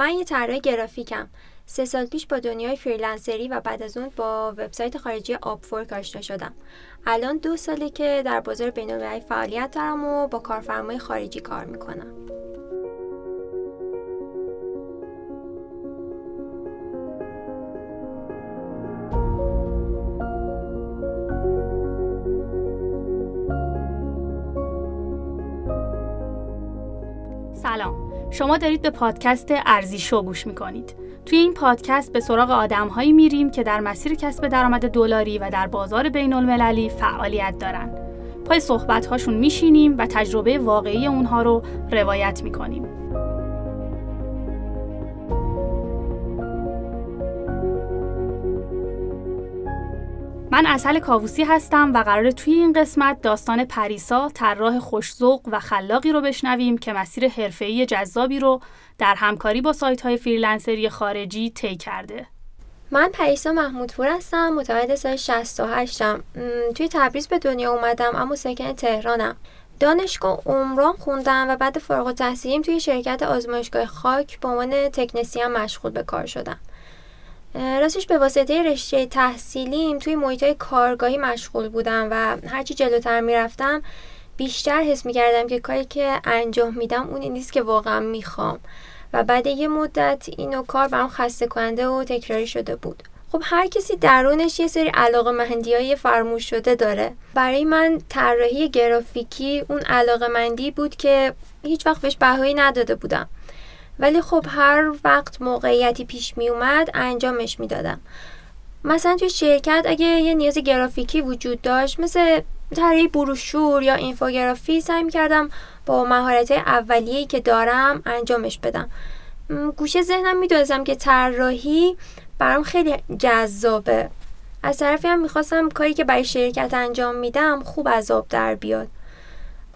من یه طراح گرافیکم. سه سال پیش با دنیای فریلنسری و بعد از اون با وبسایت خارجی آپورک آشنا شدم. الان دو ساله که در بازار بینالمللی فعالیت دارم و با کارفرمای خارجی کار می‌کنم. سلام. شما دارید به پادکست ارزی شو گوش می‌کنید. توی این پادکست به سراغ آدمهایی میریم که در مسیر کسب درآمد دلاری و در بازار بین المللی فعالیت دارن. پای صحبت هاشون میشینیم و تجربه واقعی اونها رو روایت می‌کنیم. من اصل کاووسی هستم و قرار توی این قسمت داستان پریسا طراح خوشزوق و خلاقی رو بشنویم که مسیر حرفه‌ای جذابی رو در همکاری با سایت فریلنسری خارجی طی کرده. من پریسا محمودپور هستم متولد سال 68 م توی تبریز به دنیا اومدم اما ساکن تهرانم. دانشگاه عمران خوندم و بعد فارغ التحصیلیم توی شرکت آزمایشگاه خاک به عنوان تکنسین مشغول به کار شدم. راستش به واسطه رشته تحصیلیم توی محیط کارگاهی مشغول بودم و هرچی جلوتر می‌رفتم بیشتر حس می‌کردم که کاری که انجام میدم اونی نیست که واقعا می‌خوام. و بعد یه مدت اینو کار برام خسته کننده و تکراری شده بود. خب هر کسی درونش یه سری علاقه مندی های فرموش شده داره. برای من طراحی گرافیکی اون علاقه مندی بود که هیچ وقت بهش بهایی نداده بودم. ولی خب هر وقت موقعیتی پیش می اومد انجامش می‌دادم مثلا توی شرکت اگه یه نیاز گرافیکی وجود داشت مثل طراحی بروشور یا اینفوگرافی سعی کردم با مهارت اولیه‌ای که دارم انجامش بدم. گوشه ذهنم می‌دونستم که طراحی برام خیلی جذابه. از طرفی هم می‌خواستم کاری که برای شرکت انجام میدم خوب آب در بیاد.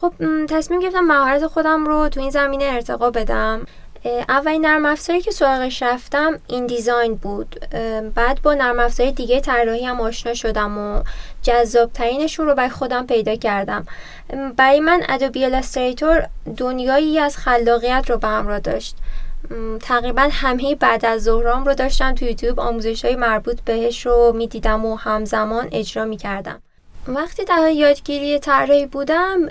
خب تصمیم گرفتم مهارت خودم رو تو این زمینه ارتقا بدم. اولین نرم افزاری که سراغش رفتم این دیزاین بود. بعد با نرم افزاری دیگه طراحی هم آشنا شدم و جذابترینشون رو برای خودم پیدا کردم. برای من ادوبی الستریتور دنیایی از خلاقیت رو به همراه داشت. تقریبا همه بعد از ظهرام رو داشتم تو یوتیوب آموزش های مربوط بهش رو می‌دیدم و همزمان اجرا می‌کردم. وقتی در یادگیری طراحی بودم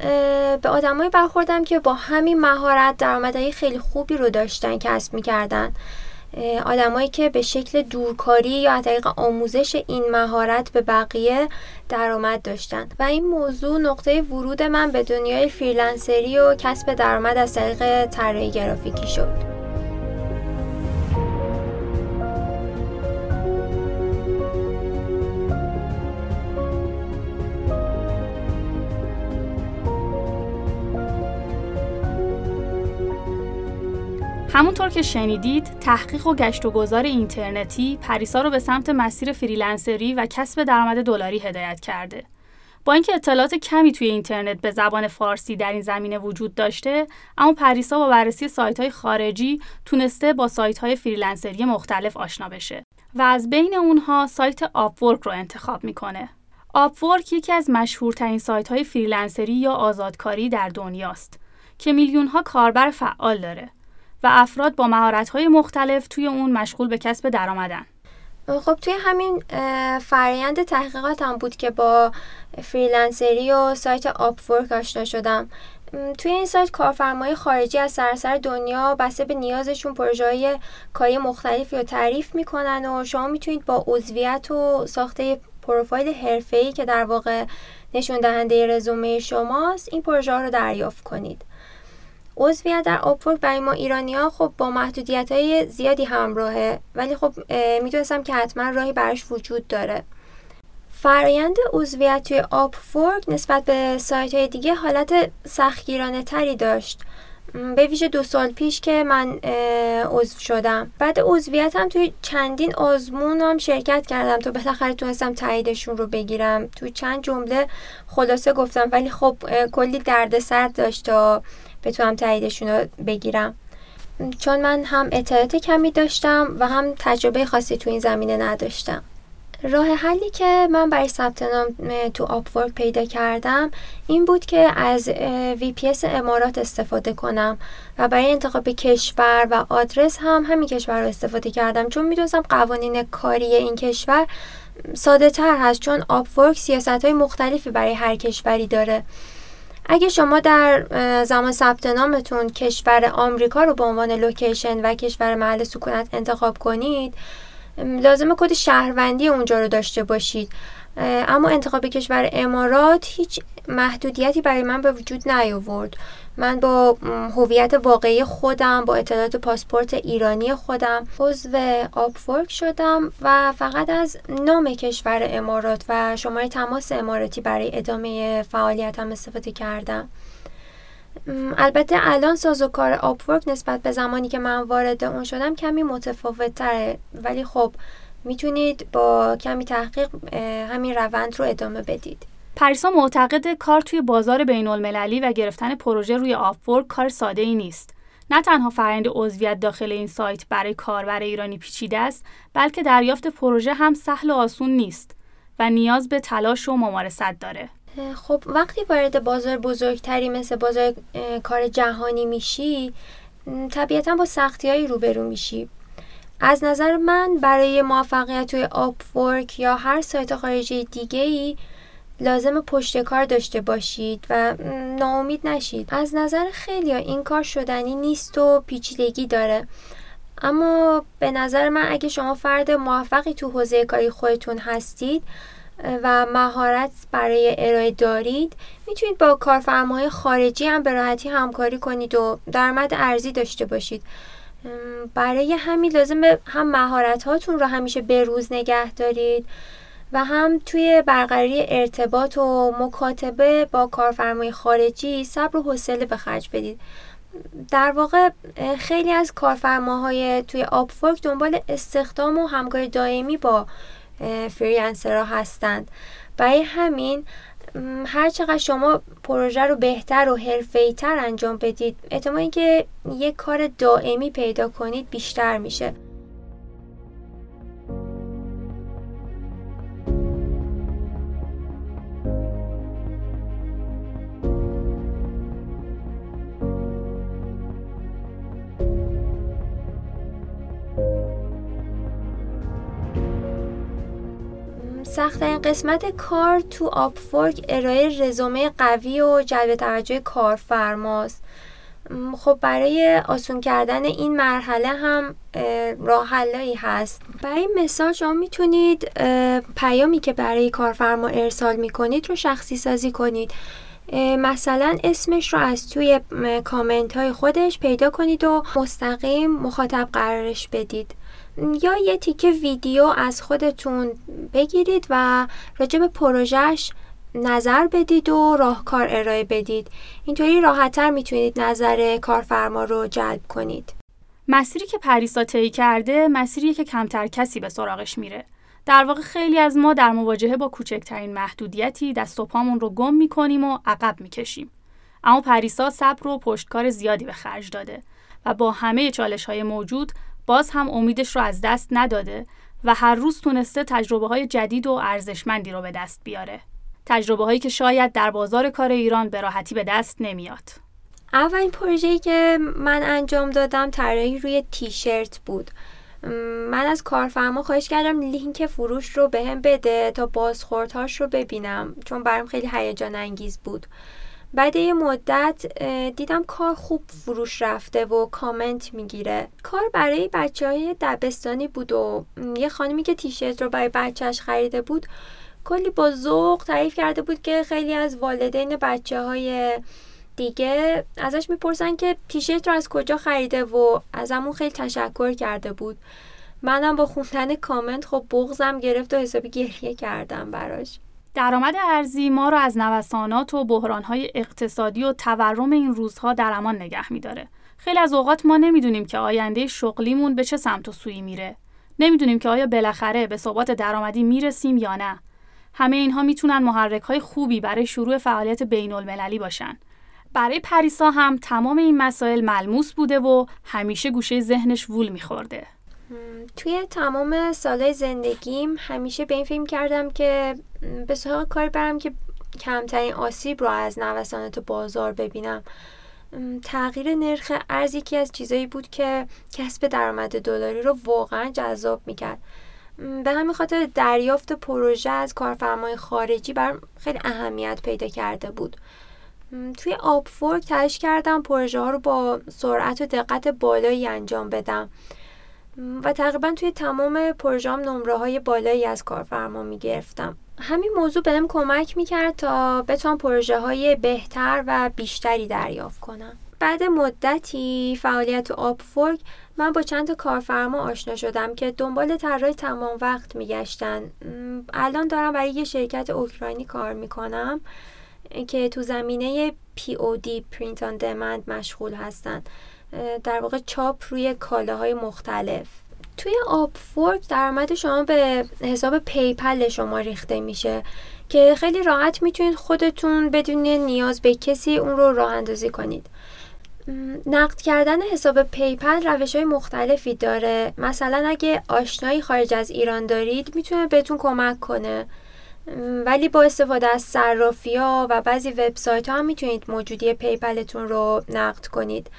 به آدمایی برخوردم که با همین مهارت درآمدهای خیلی خوبی رو داشتن کسب می‌کردن. آدمایی که به شکل دورکاری یا از طریق آموزش این مهارت به بقیه درآمد داشتن. و این موضوع نقطه ورود من به دنیای فریلنسری و کسب درآمد از طریق طراحی گرافیکی شد. همونطور که شنیدید تحقیق و گشت و گذار اینترنتی پریسا رو به سمت مسیر فریلنسری و کسب درآمد دلاری هدایت کرده. با اینکه اطلاعات کمی توی اینترنت به زبان فارسی در این زمینه وجود داشته اما پریسا با بررسی سایت های خارجی تونسته با سایت های فریلنسری مختلف آشنا بشه و از بین اونها سایت Upwork رو انتخاب می‌کنه Upwork یکی از مشهورترین سایت های فریلنسری یا آزادکاری در دنیاست که میلیون ها کاربر فعال داره و افراد با مهارت‌های مختلف توی اون مشغول به کسب درآمدن. خب توی همین فرایند تحقیقات هم بود که با فریلنسری و سایت Upwork آشنا شدم توی این سایت کارفرمای خارجی از سراسر دنیا بسته به نیازشون پروژه های کاری مختلفی رو تعریف می‌کنن و شما می‌تونید با عضویت و ساخت پروفایل حرفه‌ای که در واقع نشون دهنده رزومه شماست این پروژه ها رو دریافت کنید عضویت در آپورک برای ما ایرانی ها خب با محدودیت های زیادی همراهه. ولی خب می‌دونستم که حتما راهی براش وجود داره. فرایند عضویت توی آپورک نسبت به سایت های دیگه حالت سختگیرانه تری داشت. به ویژه دو سال پیش که من عضو شدم. بعد عضویتم توی چندین آزمون هم شرکت کردم تا بالاخره تونستم تاییدشون رو بگیرم. توی چند جمله خلاصه گفتم. ولی خب کلی دردسر داشت تا بتونم تاییدشون رو بگیرم. چون من هم اطلاعات کمی داشتم و هم تجربه خاصی تو این زمینه نداشتم. راه حلی که من برای ثبت نام تو آپورک پیدا کردم این بود که از وی پی امارات استفاده کنم و برای انتخاب کشور و آدرس هم همین کشور رو استفاده کردم. چون می‌دونستم قوانین کاری این کشور ساده تر هست چون Upwork سیاست های مختلفی برای هر کشوری داره. اگه شما در زمان ثبت نامتون کشور آمریکا رو به عنوان location و کشور محل سکونت انتخاب کنید لازمه کد شهروندی اونجا رو داشته باشید. اما انتخاب کشور امارات هیچ محدودیتی برای من به وجود نیاورد. من با هویت واقعی خودم با اطلاعات پاسپورت ایرانی خودم عضو آپورک شدم و فقط از نام کشور امارات و شماره تماس اماراتی برای ادامه فعالیتم استفاده کردم. البته الان سازوکار آپورک نسبت به زمانی که من وارد اون شدم کمی متفاوت تره ولی خب می‌تونید با کمی تحقیق همین روند رو ادامه بدید. پریسا معتقد کار توی بازار بین المللی و گرفتن پروژه روی آپورک کار ساده ای نیست. نه تنها فرآیند عضویت داخل این سایت برای کاربر ایرانی پیچیده است، بلکه دریافت پروژه هم سهل و آسون نیست و نیاز به تلاش و ممارست داره. خب وقتی وارد بازار بزرگتری مثل بازار کار جهانی میشی طبیعتا با سختیهایی روبرو میشی از نظر من برای موفقیت توی آپورک یا هر سایت خارجی دیگه ای لازم پشت کار داشته باشید و ناامید نشید. از نظر خیلی این کار شدنی نیست و پیچیدگی داره. اما به نظر من اگه شما فرد موفقی تو حوزه کاری خودتون هستید و مهارت برای ارائه دارید می‌تونید با کارفرماهای خارجی هم به راحتی همکاری کنید و درآمد ارزی داشته باشید. برای همین لازم هم مهارت هاتون رو همیشه به روز نگه دارید. و هم توی برقراری ارتباط و مکاتبه با کارفرمای خارجی صبر و حوصله به خرج بدید. در واقع خیلی از کارفرماهای توی آپورک دنبال استخدام و همکاری دائمی با فریلنسرها هستند. برای همین هر چقدر شما پروژه رو بهتر و تر انجام بدید احتمالی که یک کار دائمی پیدا کنید بیشتر میشه. سختترین قسمت کار تو آپفورک ارائه رزومه قوی و جلب توجه کارفرماست. خب برای آسون کردن این مرحله هم راه حلایی هست. برای مثال شما می‌تونید پیامی که برای کارفرما ارسال می‌کنید رو شخصی سازی کنید. مثلا اسمش رو از توی کامنت های خودش پیدا کنید و مستقیم مخاطب قرارش بدید. یا یه تیکه ویدیو از خودتون بگیرید و راجع به پروژهش نظر بدید و راهکار ارائه بدید. اینطوری راحتتر می‌تونید نظر کارفرما رو جلب کنید. مسیری که پریسا طی کرده مسیری که کمتر کسی به سراغش میره. در واقع خیلی از ما در مواجهه با کوچکترین محدودیتی دست و پامون رو گم می‌کنیم و عقب می‌کشیم. اما پریسا صبر و پشتکار زیادی به خرج داده و با همه چالش های موجود باز هم امیدش رو از دست نداده و هر روز تونسته تجربه های جدید و ارزشمندی رو به دست بیاره. تجربه هایی که شاید در بازار کار ایران به راحتی به دست نمیاد. اولین پروژه‌ای که من انجام دادم طراحی روی تیشرت بود. من از کارفرما خواهش کردم لینک فروش رو بهم به بده تا بازخوردهاش رو ببینم چون برام خیلی هیجان انگیز بود. بعد یه مدت دیدم کار خوب فروش رفته و کامنت می‌گیره. کار برای بچه های دبستانی بود و یه خانمی که تیشرت رو برای بچهش خریده بود کلی با ذوق تعریف کرده بود که خیلی از والدین بچه های دیگه ازش می‌پرسن که تیشرت رو از کجا خریده و ازمون خیلی تشکر کرده بود. منم با خوندن کامنت خب بغزم گرفت و حسابی گریه کردم براش. درآمد ارزی ما را از نوسانات و بحرانهای اقتصادی و تورم این روزها در امان نگه میداره. خیلی از اوقات ما نمی‌دونیم که آینده شغلیمون به چه سمت و سوی میره. نمی‌دونیم که آیا بالاخره به ثبات درآمدی می‌رسیم یا نه. همه اینها می‌تونن محرک های خوبی برای شروع فعالیت بین المللی باشن. برای پریسا هم تمام این مسائل ملموس بوده و همیشه گوشه ذهنش وول میخورده. توی تمام سالهای زندگیم همیشه به این فکر کردم که به سراغ کاری برم که کمترین آسیب رو از نوسانات بازار ببینم. تغییر نرخ ارز یکی از چیزایی بود که کسب درآمد دلاری رو واقعا جذاب می‌کرد. به همین خاطر دریافت پروژه از کارفرمای خارجی بر خیلی اهمیت پیدا کرده بود. توی آپفورک تلاش کردم پروژه ها رو با سرعت و دقت بالایی انجام بدم. و تقریبا توی تمام پروژه هم نمره های بالایی از کارفرما می گرفتم همین موضوع بهم کمک می‌کرد تا بتونم پروژه های بهتر و بیشتری دریافت کنم. بعد مدتی فعالیت آپفورک من با چند تا کارفرما آشنا شدم که دنبال طراح تمام وقت میگشتن. الان دارم برای یه شرکت اوکراینی کار می‌کنم که تو زمینه POD Print on Demand مشغول هستن. در واقع چاپ روی کالاهای مختلف. توی Upwork درآمد شما به حساب PayPal شما ریخته میشه که خیلی راحت می‌تونید خودتون بدون نیاز به کسی اون رو راه اندازی کنید. نقد کردن حساب PayPal روش های مختلفی داره. مثلا اگه آشنایی خارج از ایران دارید می‌تونه بهتون کمک کنه. ولی با استفاده از صرافی ها و بعضی وبسایت ها هم می‌تونید موجودی PayPal تون رو نقد کنید.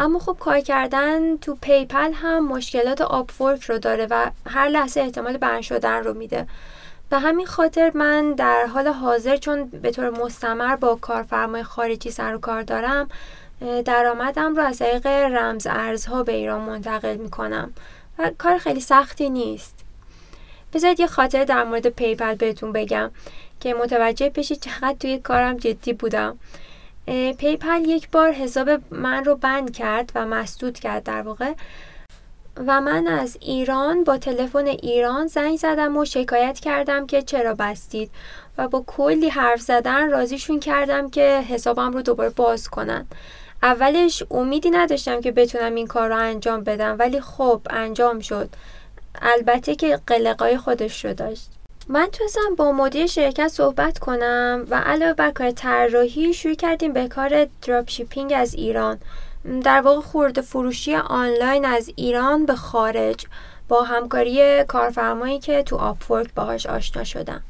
اما خب کار کردن تو PayPal هم مشکلات Upwork رو داره و هر لحظه احتمال ban شدن رو میده. به همین خاطر من در حال حاضر چون به طور مستمر با کارفرمای خارجی سر و کار دارم درآمدم رو از طریق رمز ارزها به ایران منتقل می‌کنم و کار خیلی سختی نیست. بذارید یه خاطره در مورد PayPal بهتون بگم که متوجه بشید چقدر توی کارم جدی بودم. PayPal یک بار حساب من رو ban کرد و مسدود کرد در واقع. و من از ایران با تلفن ایران زنگ زدم و شکایت کردم که چرا بستید. و با کلی حرف زدن راضیشون کردم که حسابم رو دوباره باز کنن. اولش امیدی نداشتم که بتونم این کار رو انجام بدم ولی خب انجام شد. البته که قلقای خودش رو داشت. من تونستم با مدیر شرکت صحبت کنم و علاوه بر کار طراحی شروع کردیم به کار drop shipping از ایران. در واقع خورده فروشی آنلاین از ایران به خارج با همکاری کارفرمایی که تو آپورک باهاش آشنا شدم.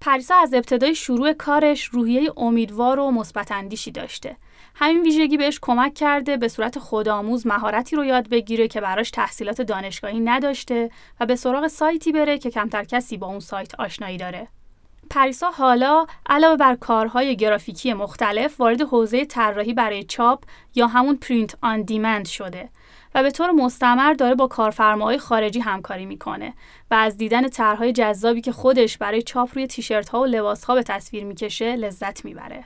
پریسا از ابتدای شروع کارش روحیه امیدوار و مثبت داشته. همین ویژگی بهش کمک کرده به صورت خودآموز مهارتی رو یاد بگیره که براش تحصیلات دانشگاهی نداشته و به سراغ سایتی بره که کمتر کسی با اون سایت آشنایی داره. پریسا حالا علاوه بر کارهای گرافیکی مختلف وارد حوزه طراحی برای چاپ یا همون print on demand شده و به طور مستمر داره با کارفرماهای خارجی همکاری می‌کنه و از دیدن طرحهای جذابی که خودش برای چاپ روی تیشرت ها و لباس ها به تصویر می‌کشه لذت می‌بره.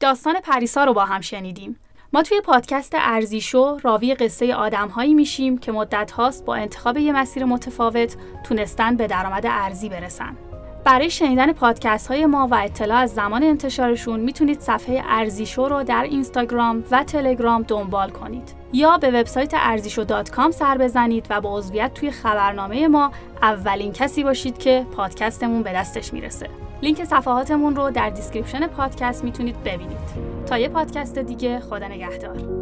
داستان پریسا رو با هم شنیدیم. ما توی پادکست ارزیشو راوی قصه آدمهایی میشیم که مدت هاست با انتخاب یه مسیر متفاوت تونستن به درآمد ارزی برسن. برای شنیدن پادکست های ما و اطلاع از زمان انتشارشون می‌تونید صفحه ارزیشو رو در اینستاگرام و تلگرام دنبال کنید یا به وبسایت ارزیشو dot com سر بزنید و با عضویت توی خبرنامه ما اولین کسی باشید که پادکستمون به دستش می‌رسه. لینک صفحاتمون رو در description پادکست می‌تونید ببینید. تا یه پادکست دیگه خدا نگهدار.